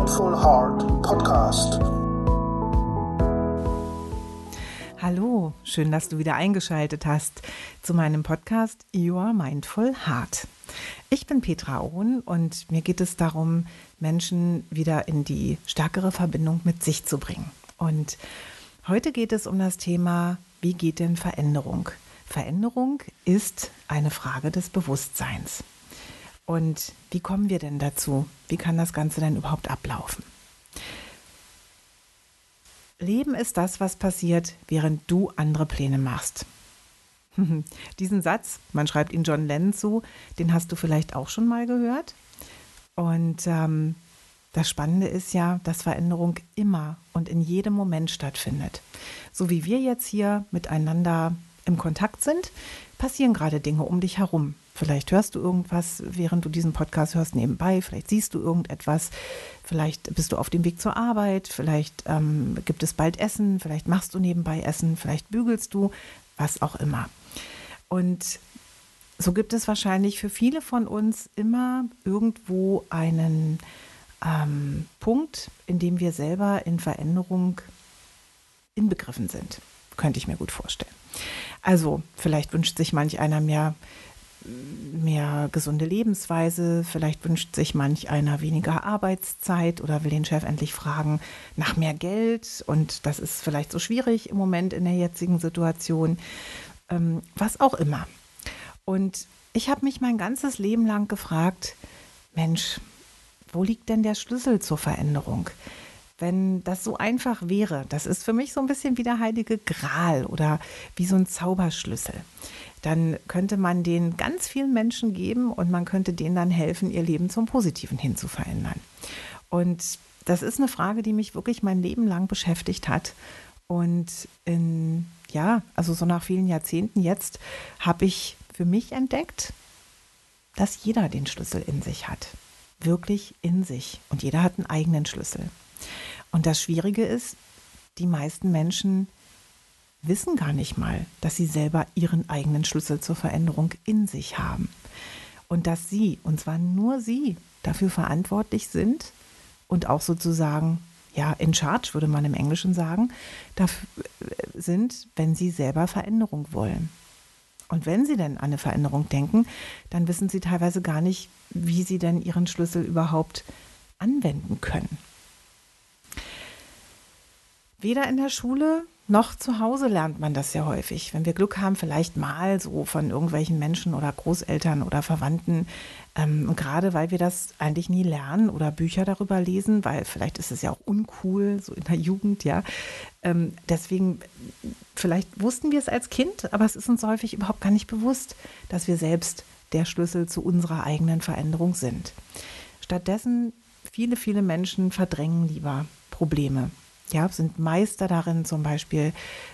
Mindful Heart Podcast. Hallo, schön, dass du wieder eingeschaltet hast zu meinem Podcast Your Mindful Heart. Ich bin Petra Ohn und mir geht es darum, Menschen wieder in die stärkere Verbindung mit sich zu bringen. Und heute geht es um das Thema, wie geht denn Veränderung? Veränderung ist eine Frage des Bewusstseins. Und wie kommen wir denn dazu? Wie kann das Ganze denn überhaupt ablaufen? Leben ist das, was passiert, während du andere Pläne machst. Diesen Satz, man schreibt ihn John Lennon zu, den hast du vielleicht auch schon mal gehört. Und ähm, das Spannende ist ja, dass Veränderung immer und in jedem Moment stattfindet. So wie wir jetzt hier miteinander im Kontakt sind, passieren gerade Dinge um dich herum. Vielleicht hörst du irgendwas, während du diesen Podcast hörst, nebenbei. Vielleicht siehst du irgendetwas. Vielleicht bist du auf dem Weg zur Arbeit. Vielleicht ähm, gibt es bald Essen. Vielleicht machst du nebenbei Essen. Vielleicht bügelst du. Was auch immer. Und so gibt es wahrscheinlich für viele von uns immer irgendwo einen ähm, Punkt, in dem wir selber in Veränderung inbegriffen sind. Könnte ich mir gut vorstellen. Also vielleicht wünscht sich manch einer mehr mehr gesunde Lebensweise. Vielleicht wünscht sich manch einer weniger Arbeitszeit oder will den Chef endlich fragen nach mehr Geld. Und das ist vielleicht so schwierig im Moment in der jetzigen Situation. Ähm, was auch immer. Und ich habe mich mein ganzes Leben lang gefragt, Mensch, wo liegt denn der Schlüssel zur Veränderung? Wenn das so einfach wäre, das ist für mich so ein bisschen wie der heilige Gral oder wie so ein Zauberschlüssel dann könnte man den ganz vielen Menschen geben und man könnte denen dann helfen, ihr Leben zum Positiven hin zu verändern. Und das ist eine Frage, die mich wirklich mein Leben lang beschäftigt hat. Und in, ja, also so nach vielen Jahrzehnten jetzt habe ich für mich entdeckt, dass jeder den Schlüssel in sich hat. Wirklich in sich. Und jeder hat einen eigenen Schlüssel. Und das Schwierige ist, die meisten Menschen wissen gar nicht mal, dass sie selber ihren eigenen Schlüssel zur Veränderung in sich haben. Und dass sie, und zwar nur sie, dafür verantwortlich sind und auch sozusagen, ja, in charge würde man im Englischen sagen, dafür äh, sind, wenn sie selber Veränderung wollen. Und wenn sie denn an eine Veränderung denken, dann wissen sie teilweise gar nicht, wie sie denn ihren Schlüssel überhaupt anwenden können. Weder in der Schule noch zu Hause lernt man das sehr häufig. Wenn wir Glück haben, vielleicht mal so von irgendwelchen Menschen oder Großeltern oder Verwandten. Ähm, gerade weil wir das eigentlich nie lernen oder Bücher darüber lesen, weil vielleicht ist es ja auch uncool, so in der Jugend, ja. Ähm, deswegen, vielleicht wussten wir es als Kind, aber es ist uns häufig überhaupt gar nicht bewusst, dass wir selbst der Schlüssel zu unserer eigenen Veränderung sind. Stattdessen, viele, viele Menschen verdrängen lieber Probleme ja, sind Meister darin, zum Beispiel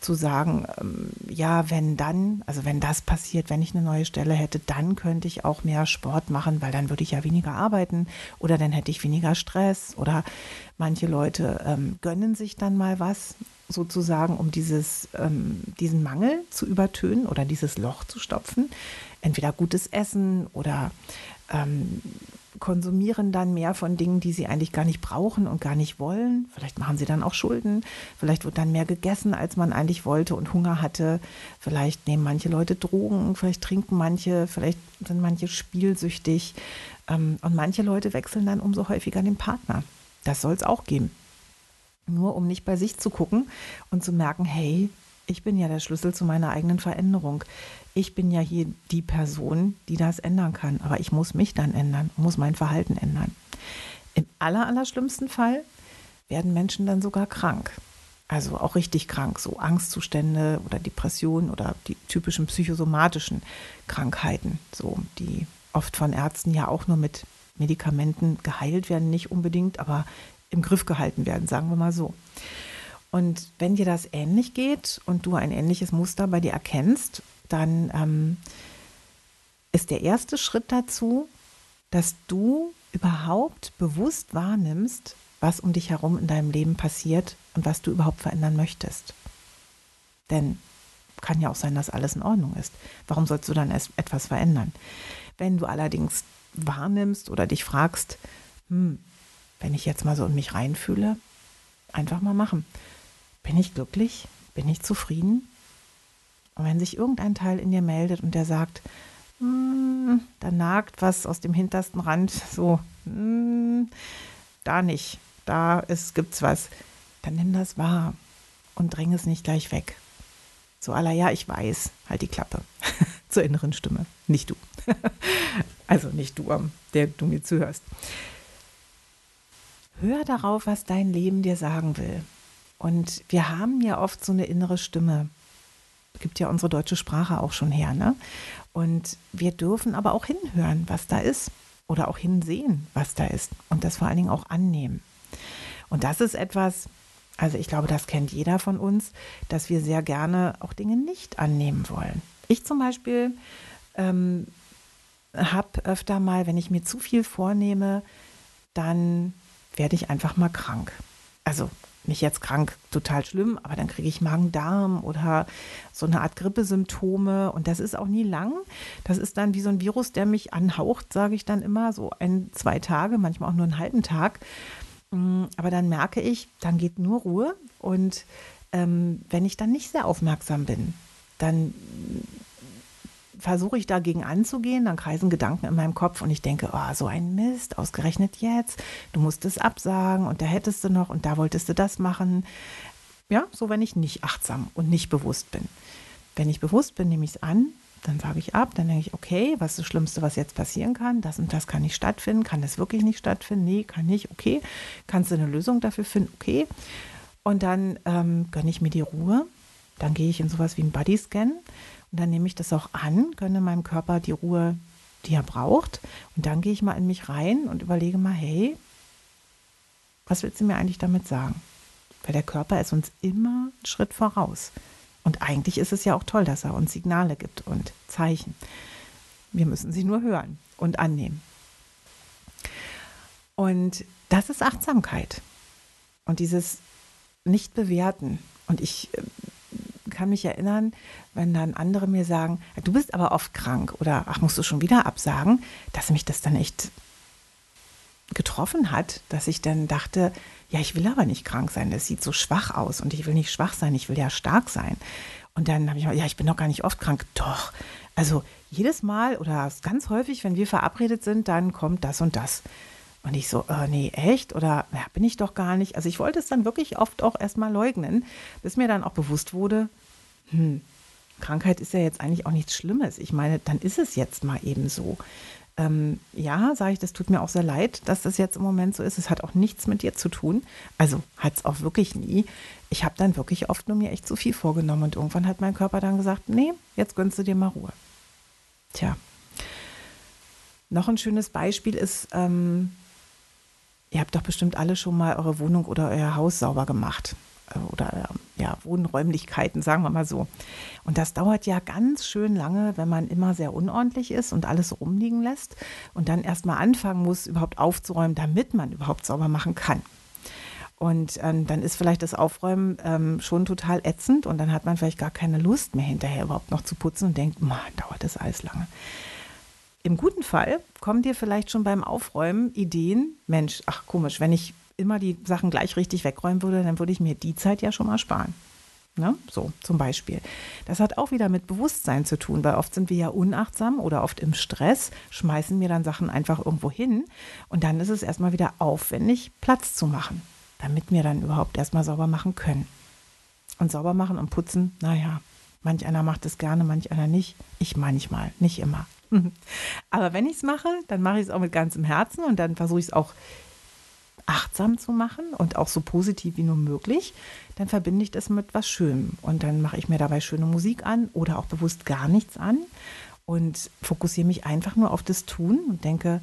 zu sagen, ähm, ja, wenn dann, also wenn das passiert, wenn ich eine neue Stelle hätte, dann könnte ich auch mehr Sport machen, weil dann würde ich ja weniger arbeiten oder dann hätte ich weniger Stress oder manche Leute ähm, gönnen sich dann mal was sozusagen, um dieses, ähm, diesen Mangel zu übertönen oder dieses Loch zu stopfen. Entweder gutes Essen oder ähm, konsumieren dann mehr von Dingen, die sie eigentlich gar nicht brauchen und gar nicht wollen. Vielleicht machen sie dann auch Schulden. Vielleicht wird dann mehr gegessen, als man eigentlich wollte und Hunger hatte. Vielleicht nehmen manche Leute Drogen, vielleicht trinken manche, vielleicht sind manche spielsüchtig. Ähm, und manche Leute wechseln dann umso häufiger den Partner. Das soll es auch geben. Nur um nicht bei sich zu gucken und zu merken, hey, ich bin ja der Schlüssel zu meiner eigenen Veränderung ich bin ja hier die Person, die das ändern kann. Aber ich muss mich dann ändern, muss mein Verhalten ändern. Im aller, aller schlimmsten Fall werden Menschen dann sogar krank. Also auch richtig krank, so Angstzustände oder Depressionen oder die typischen psychosomatischen Krankheiten, so die oft von Ärzten ja auch nur mit Medikamenten geheilt werden, nicht unbedingt, aber im Griff gehalten werden, sagen wir mal so. Und wenn dir das ähnlich geht und du ein ähnliches Muster bei dir erkennst dann ähm, ist der erste Schritt dazu, dass du überhaupt bewusst wahrnimmst, was um dich herum in deinem Leben passiert und was du überhaupt verändern möchtest. Denn kann ja auch sein, dass alles in Ordnung ist. Warum sollst du dann erst etwas verändern? Wenn du allerdings wahrnimmst oder dich fragst, hm, wenn ich jetzt mal so in mich reinfühle, einfach mal machen. Bin ich glücklich? Bin ich zufrieden? Und wenn sich irgendein Teil in dir meldet und der sagt, mm, da nagt was aus dem hintersten Rand, so, mm, da nicht, da gibt es was, dann nimm das wahr und dräng es nicht gleich weg. So aller, ja, ich weiß, halt die Klappe zur inneren Stimme, nicht du. also nicht du, der du mir zuhörst. Hör darauf, was dein Leben dir sagen will. Und wir haben ja oft so eine innere Stimme. Gibt ja unsere deutsche Sprache auch schon her, ne? Und wir dürfen aber auch hinhören, was da ist. Oder auch hinsehen, was da ist. Und das vor allen Dingen auch annehmen. Und das ist etwas, also ich glaube, das kennt jeder von uns, dass wir sehr gerne auch Dinge nicht annehmen wollen. Ich zum Beispiel ähm, habe öfter mal, wenn ich mir zu viel vornehme, dann werde ich einfach mal krank. Also nicht jetzt krank, total schlimm, aber dann kriege ich Magen-Darm oder so eine Art Grippesymptome. Und das ist auch nie lang. Das ist dann wie so ein Virus, der mich anhaucht, sage ich dann immer, so ein, zwei Tage, manchmal auch nur einen halben Tag. Mm, aber dann merke ich, dann geht nur Ruhe. Und ähm, wenn ich dann nicht sehr aufmerksam bin, dann versuche ich dagegen anzugehen, dann kreisen Gedanken in meinem Kopf und ich denke, oh, so ein Mist, ausgerechnet jetzt, du musst es absagen und da hättest du noch und da wolltest du das machen. Ja, so wenn ich nicht achtsam und nicht bewusst bin. Wenn ich bewusst bin, nehme ich es an, dann sage ich ab, dann denke ich, okay, was ist das Schlimmste, was jetzt passieren kann? Das und das kann nicht stattfinden. Kann das wirklich nicht stattfinden? Nee, kann nicht. Okay. Kannst du eine Lösung dafür finden? Okay. Und dann ähm, gönne ich mir die Ruhe. Dann gehe ich in sowas wie einen Bodyscan und dann nehme ich das auch an, gönne meinem Körper die Ruhe, die er braucht. Und dann gehe ich mal in mich rein und überlege mal, hey, was willst du mir eigentlich damit sagen? Weil der Körper ist uns immer einen Schritt voraus. Und eigentlich ist es ja auch toll, dass er uns Signale gibt und Zeichen. Wir müssen sie nur hören und annehmen. Und das ist Achtsamkeit. Und dieses Nicht-Bewerten. Und ich äh, kann mich erinnern, wenn dann andere mir sagen, du bist aber oft krank oder ach, musst du schon wieder absagen, dass mich das dann echt getroffen hat, dass ich dann dachte, ja, ich will aber nicht krank sein, das sieht so schwach aus und ich will nicht schwach sein, ich will ja stark sein. Und dann habe ich mal, ja, ich bin doch gar nicht oft krank. Doch. Also jedes Mal oder ganz häufig, wenn wir verabredet sind, dann kommt das und das. Und ich so, äh, nee, echt? Oder ja, bin ich doch gar nicht. Also ich wollte es dann wirklich oft auch erstmal leugnen, bis mir dann auch bewusst wurde, hm, Krankheit ist ja jetzt eigentlich auch nichts Schlimmes. Ich meine, dann ist es jetzt mal eben so. Ähm, ja, sage ich, das tut mir auch sehr leid, dass das jetzt im Moment so ist. Es hat auch nichts mit dir zu tun. Also hat es auch wirklich nie. Ich habe dann wirklich oft nur mir echt zu viel vorgenommen und irgendwann hat mein Körper dann gesagt, nee, jetzt gönnst du dir mal Ruhe. Tja. Noch ein schönes Beispiel ist, ähm, ihr habt doch bestimmt alle schon mal eure Wohnung oder euer Haus sauber gemacht. Äh, oder äh, ja, Wohnräumlichkeiten, sagen wir mal so. Und das dauert ja ganz schön lange, wenn man immer sehr unordentlich ist und alles rumliegen lässt und dann erstmal anfangen muss, überhaupt aufzuräumen, damit man überhaupt sauber machen kann. Und ähm, dann ist vielleicht das Aufräumen ähm, schon total ätzend und dann hat man vielleicht gar keine Lust mehr hinterher überhaupt noch zu putzen und denkt, man, dauert das alles lange. Im guten Fall kommen dir vielleicht schon beim Aufräumen Ideen, Mensch, ach komisch, wenn ich immer die Sachen gleich richtig wegräumen würde, dann würde ich mir die Zeit ja schon mal sparen. Ne? So zum Beispiel. Das hat auch wieder mit Bewusstsein zu tun, weil oft sind wir ja unachtsam oder oft im Stress, schmeißen wir dann Sachen einfach irgendwo hin und dann ist es erstmal wieder aufwendig, Platz zu machen, damit wir dann überhaupt erstmal sauber machen können. Und sauber machen und putzen, naja, manch einer macht es gerne, manch einer nicht. Ich manchmal, nicht immer. Aber wenn ich es mache, dann mache ich es auch mit ganzem Herzen und dann versuche ich es auch achtsam zu machen und auch so positiv wie nur möglich, dann verbinde ich das mit was Schönem. Und dann mache ich mir dabei schöne Musik an oder auch bewusst gar nichts an und fokussiere mich einfach nur auf das Tun und denke,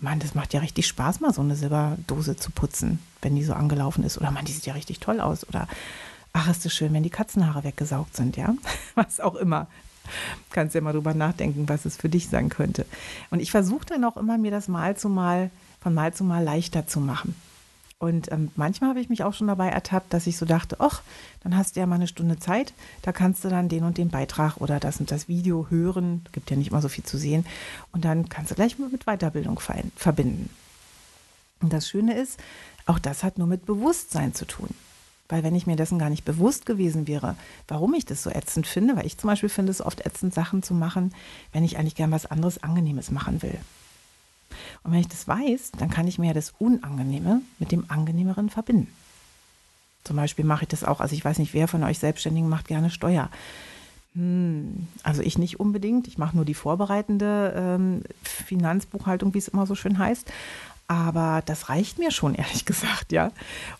Mann, das macht ja richtig Spaß, mal so eine Silberdose zu putzen, wenn die so angelaufen ist. Oder man, die sieht ja richtig toll aus. Oder ach, ist es schön, wenn die Katzenhaare weggesaugt sind, ja? Was auch immer. Kannst ja mal drüber nachdenken, was es für dich sein könnte. Und ich versuche dann auch immer, mir das mal zu mal von Mal zu Mal leichter zu machen. Und ähm, manchmal habe ich mich auch schon dabei ertappt, dass ich so dachte, ach, dann hast du ja mal eine Stunde Zeit, da kannst du dann den und den Beitrag oder das und das Video hören, gibt ja nicht immer so viel zu sehen, und dann kannst du gleich mal mit Weiterbildung verbinden. Und das Schöne ist, auch das hat nur mit Bewusstsein zu tun. Weil wenn ich mir dessen gar nicht bewusst gewesen wäre, warum ich das so ätzend finde, weil ich zum Beispiel finde es oft ätzend, Sachen zu machen, wenn ich eigentlich gern was anderes Angenehmes machen will. Und wenn ich das weiß, dann kann ich mir ja das Unangenehme mit dem Angenehmeren verbinden. Zum Beispiel mache ich das auch, also ich weiß nicht, wer von euch Selbstständigen macht gerne Steuer. Hm, also ich nicht unbedingt. Ich mache nur die vorbereitende ähm, Finanzbuchhaltung, wie es immer so schön heißt. Aber das reicht mir schon, ehrlich gesagt, ja.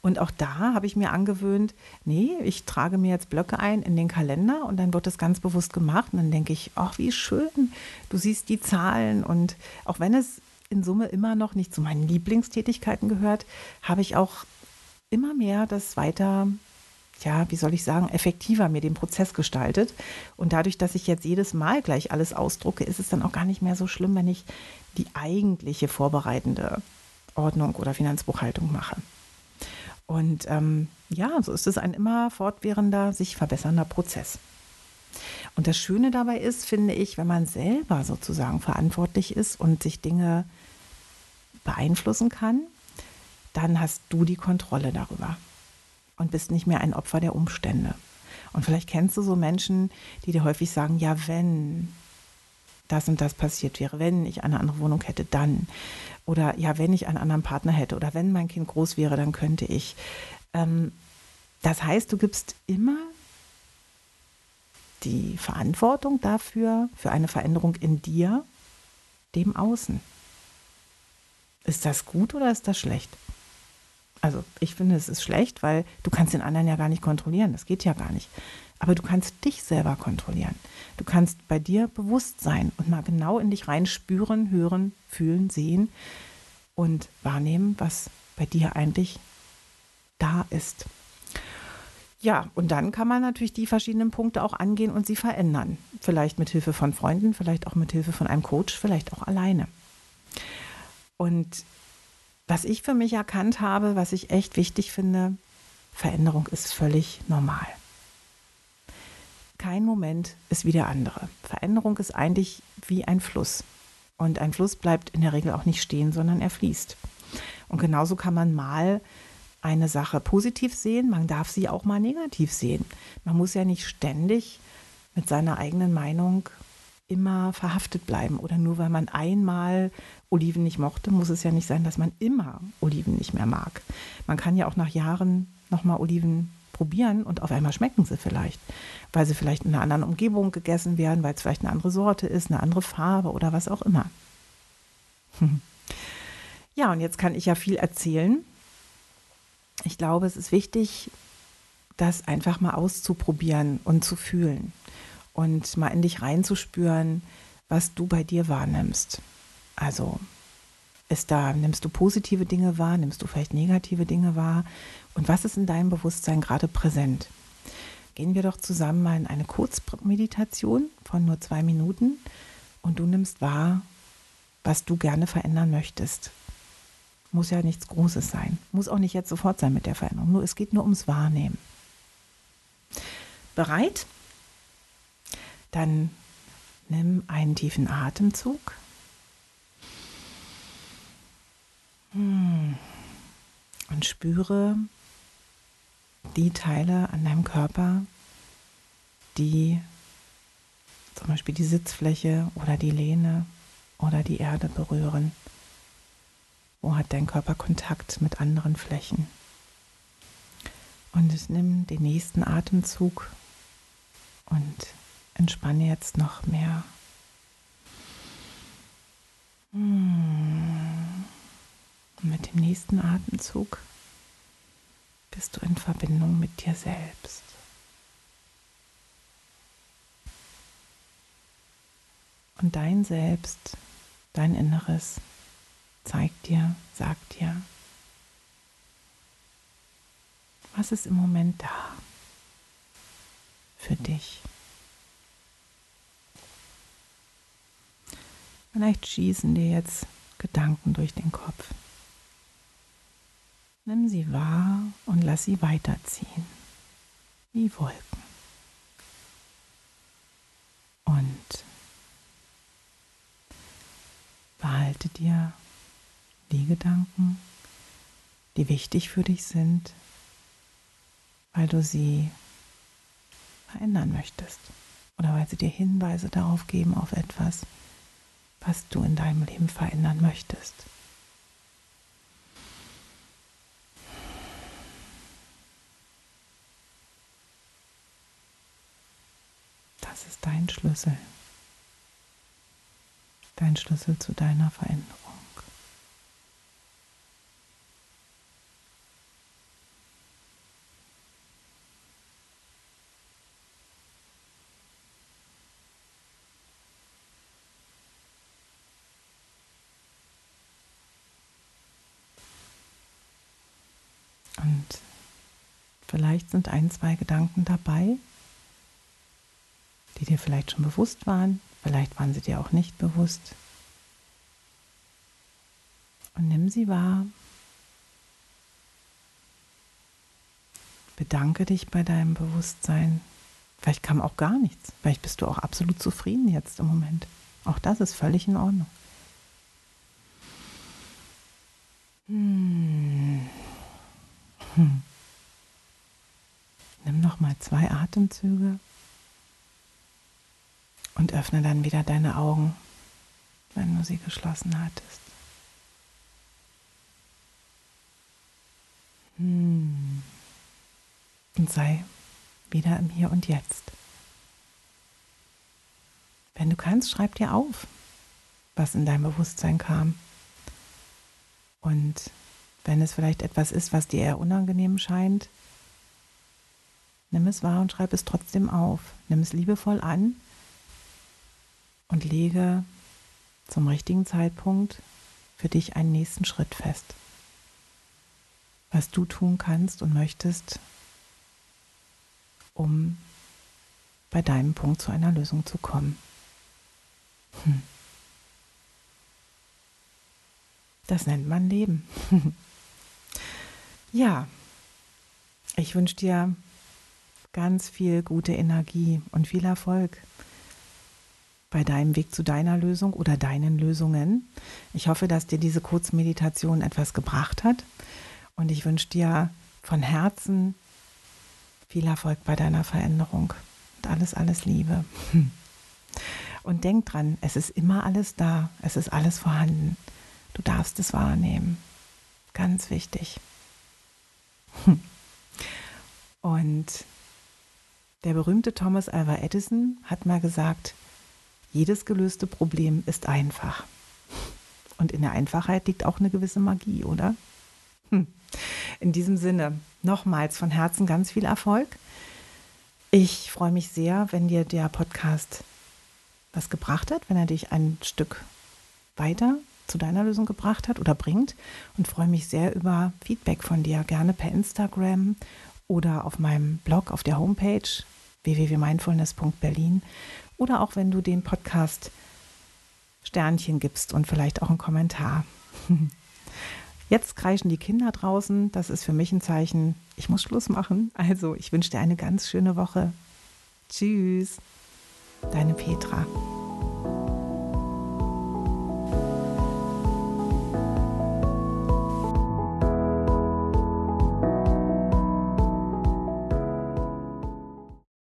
Und auch da habe ich mir angewöhnt, nee, ich trage mir jetzt Blöcke ein in den Kalender und dann wird das ganz bewusst gemacht. Und dann denke ich, ach, wie schön, du siehst die Zahlen. Und auch wenn es in Summe immer noch nicht zu meinen Lieblingstätigkeiten gehört, habe ich auch immer mehr das weiter ja, wie soll ich sagen, effektiver mir den Prozess gestaltet. Und dadurch, dass ich jetzt jedes Mal gleich alles ausdrucke, ist es dann auch gar nicht mehr so schlimm, wenn ich die eigentliche vorbereitende Ordnung oder Finanzbuchhaltung mache. Und ähm, ja, so ist es ein immer fortwährender, sich verbessernder Prozess. Und das Schöne dabei ist, finde ich, wenn man selber sozusagen verantwortlich ist und sich Dinge beeinflussen kann, dann hast du die Kontrolle darüber und bist nicht mehr ein Opfer der Umstände. Und vielleicht kennst du so Menschen, die dir häufig sagen, ja, wenn, das und das passiert wäre, wenn ich eine andere Wohnung hätte, dann. Oder ja, wenn ich einen anderen Partner hätte oder wenn mein Kind groß wäre, dann könnte ich. Ähm, das heißt, du gibst immer die Verantwortung dafür, für eine Veränderung in dir, dem Außen. Ist das gut oder ist das schlecht? Also ich finde, es ist schlecht, weil du kannst den anderen ja gar nicht kontrollieren. Das geht ja gar nicht. Aber du kannst dich selber kontrollieren. Du kannst bei dir bewusst sein und mal genau in dich reinspüren, hören, fühlen, sehen und wahrnehmen, was bei dir eigentlich da ist. Ja, und dann kann man natürlich die verschiedenen Punkte auch angehen und sie verändern. Vielleicht mit Hilfe von Freunden, vielleicht auch mit Hilfe von einem Coach, vielleicht auch alleine. Und was ich für mich erkannt habe, was ich echt wichtig finde, Veränderung ist völlig normal kein Moment ist wie der andere. Veränderung ist eigentlich wie ein Fluss. Und ein Fluss bleibt in der Regel auch nicht stehen, sondern er fließt. Und genauso kann man mal eine Sache positiv sehen, man darf sie auch mal negativ sehen. Man muss ja nicht ständig mit seiner eigenen Meinung immer verhaftet bleiben. Oder nur weil man einmal Oliven nicht mochte, muss es ja nicht sein, dass man immer Oliven nicht mehr mag. Man kann ja auch nach Jahren nochmal Oliven probieren und auf einmal schmecken sie vielleicht, weil sie vielleicht in einer anderen Umgebung gegessen werden, weil es vielleicht eine andere Sorte ist, eine andere Farbe oder was auch immer. Ja, und jetzt kann ich ja viel erzählen. Ich glaube, es ist wichtig, das einfach mal auszuprobieren und zu fühlen und mal in dich reinzuspüren, was du bei dir wahrnimmst. Also ist da, nimmst du positive Dinge wahr, nimmst du vielleicht negative Dinge wahr und was ist in deinem Bewusstsein gerade präsent? Gehen wir doch zusammen mal in eine Kurzmeditation von nur zwei Minuten und du nimmst wahr, was du gerne verändern möchtest. Muss ja nichts Großes sein. Muss auch nicht jetzt sofort sein mit der Veränderung. Nur es geht nur ums Wahrnehmen. Bereit? Dann nimm einen tiefen Atemzug. Hm. Und spüre, die Teile an deinem Körper, die zum Beispiel die Sitzfläche oder die Lehne oder die Erde berühren. Wo hat dein Körper Kontakt mit anderen Flächen? Und nimm den nächsten Atemzug und entspanne jetzt noch mehr. Hm. mit dem nächsten Atemzug bist du in Verbindung mit dir selbst. Und dein Selbst, dein Inneres zeigt dir, sagt dir, was ist im Moment da für dich. Vielleicht schießen dir jetzt Gedanken durch den Kopf. Nimm sie wahr und lass sie weiterziehen, wie Wolken. Und behalte dir die Gedanken, die wichtig für dich sind, weil du sie verändern möchtest oder weil sie dir Hinweise darauf geben auf etwas, was du in deinem Leben verändern möchtest. Das ist dein Schlüssel. Dein Schlüssel zu deiner Veränderung. Und vielleicht sind ein, zwei Gedanken dabei, die dir vielleicht schon bewusst waren, vielleicht waren sie dir auch nicht bewusst. Und nimm sie wahr. Bedanke dich bei deinem Bewusstsein. Vielleicht kam auch gar nichts. Vielleicht bist du auch absolut zufrieden jetzt im Moment. Auch das ist völlig in Ordnung. Hm. Hm. Nimm noch mal zwei Atemzüge und öffne dann wieder deine Augen, wenn du sie geschlossen hattest. Hm. Und sei wieder im Hier und Jetzt. Wenn du kannst, schreib dir auf, was in dein Bewusstsein kam. Und wenn es vielleicht etwas ist, was dir eher unangenehm scheint, nimm es wahr und schreib es trotzdem auf. Nimm es liebevoll an und lege zum richtigen Zeitpunkt für dich einen nächsten Schritt fest. Was du tun kannst und möchtest, um bei deinem Punkt zu einer Lösung zu kommen. Hm. Das nennt man Leben. Ja, ich wünsche dir ganz viel gute Energie und viel Erfolg bei deinem Weg zu deiner Lösung oder deinen Lösungen. Ich hoffe, dass dir diese Kurzmeditation etwas gebracht hat und ich wünsche dir von Herzen viel Erfolg bei deiner Veränderung und alles, alles Liebe. Und denk dran, es ist immer alles da, es ist alles vorhanden. Du darfst es wahrnehmen. Ganz wichtig. Und der berühmte Thomas Alva Edison hat mal gesagt, jedes gelöste Problem ist einfach. Und in der Einfachheit liegt auch eine gewisse Magie, oder? Hm. In diesem Sinne, nochmals von Herzen ganz viel Erfolg. Ich freue mich sehr, wenn dir der Podcast was gebracht hat, wenn er dich ein Stück weiter zu deiner Lösung gebracht hat oder bringt und freue mich sehr über Feedback von dir, gerne per Instagram oder auf meinem Blog auf der Homepage www.mindfulness.berlin oder auch wenn du den Podcast Sternchen gibst und vielleicht auch einen Kommentar. Jetzt kreischen die Kinder draußen. Das ist für mich ein Zeichen, ich muss Schluss machen. Also, ich wünsche dir eine ganz schöne Woche. Tschüss, deine Petra.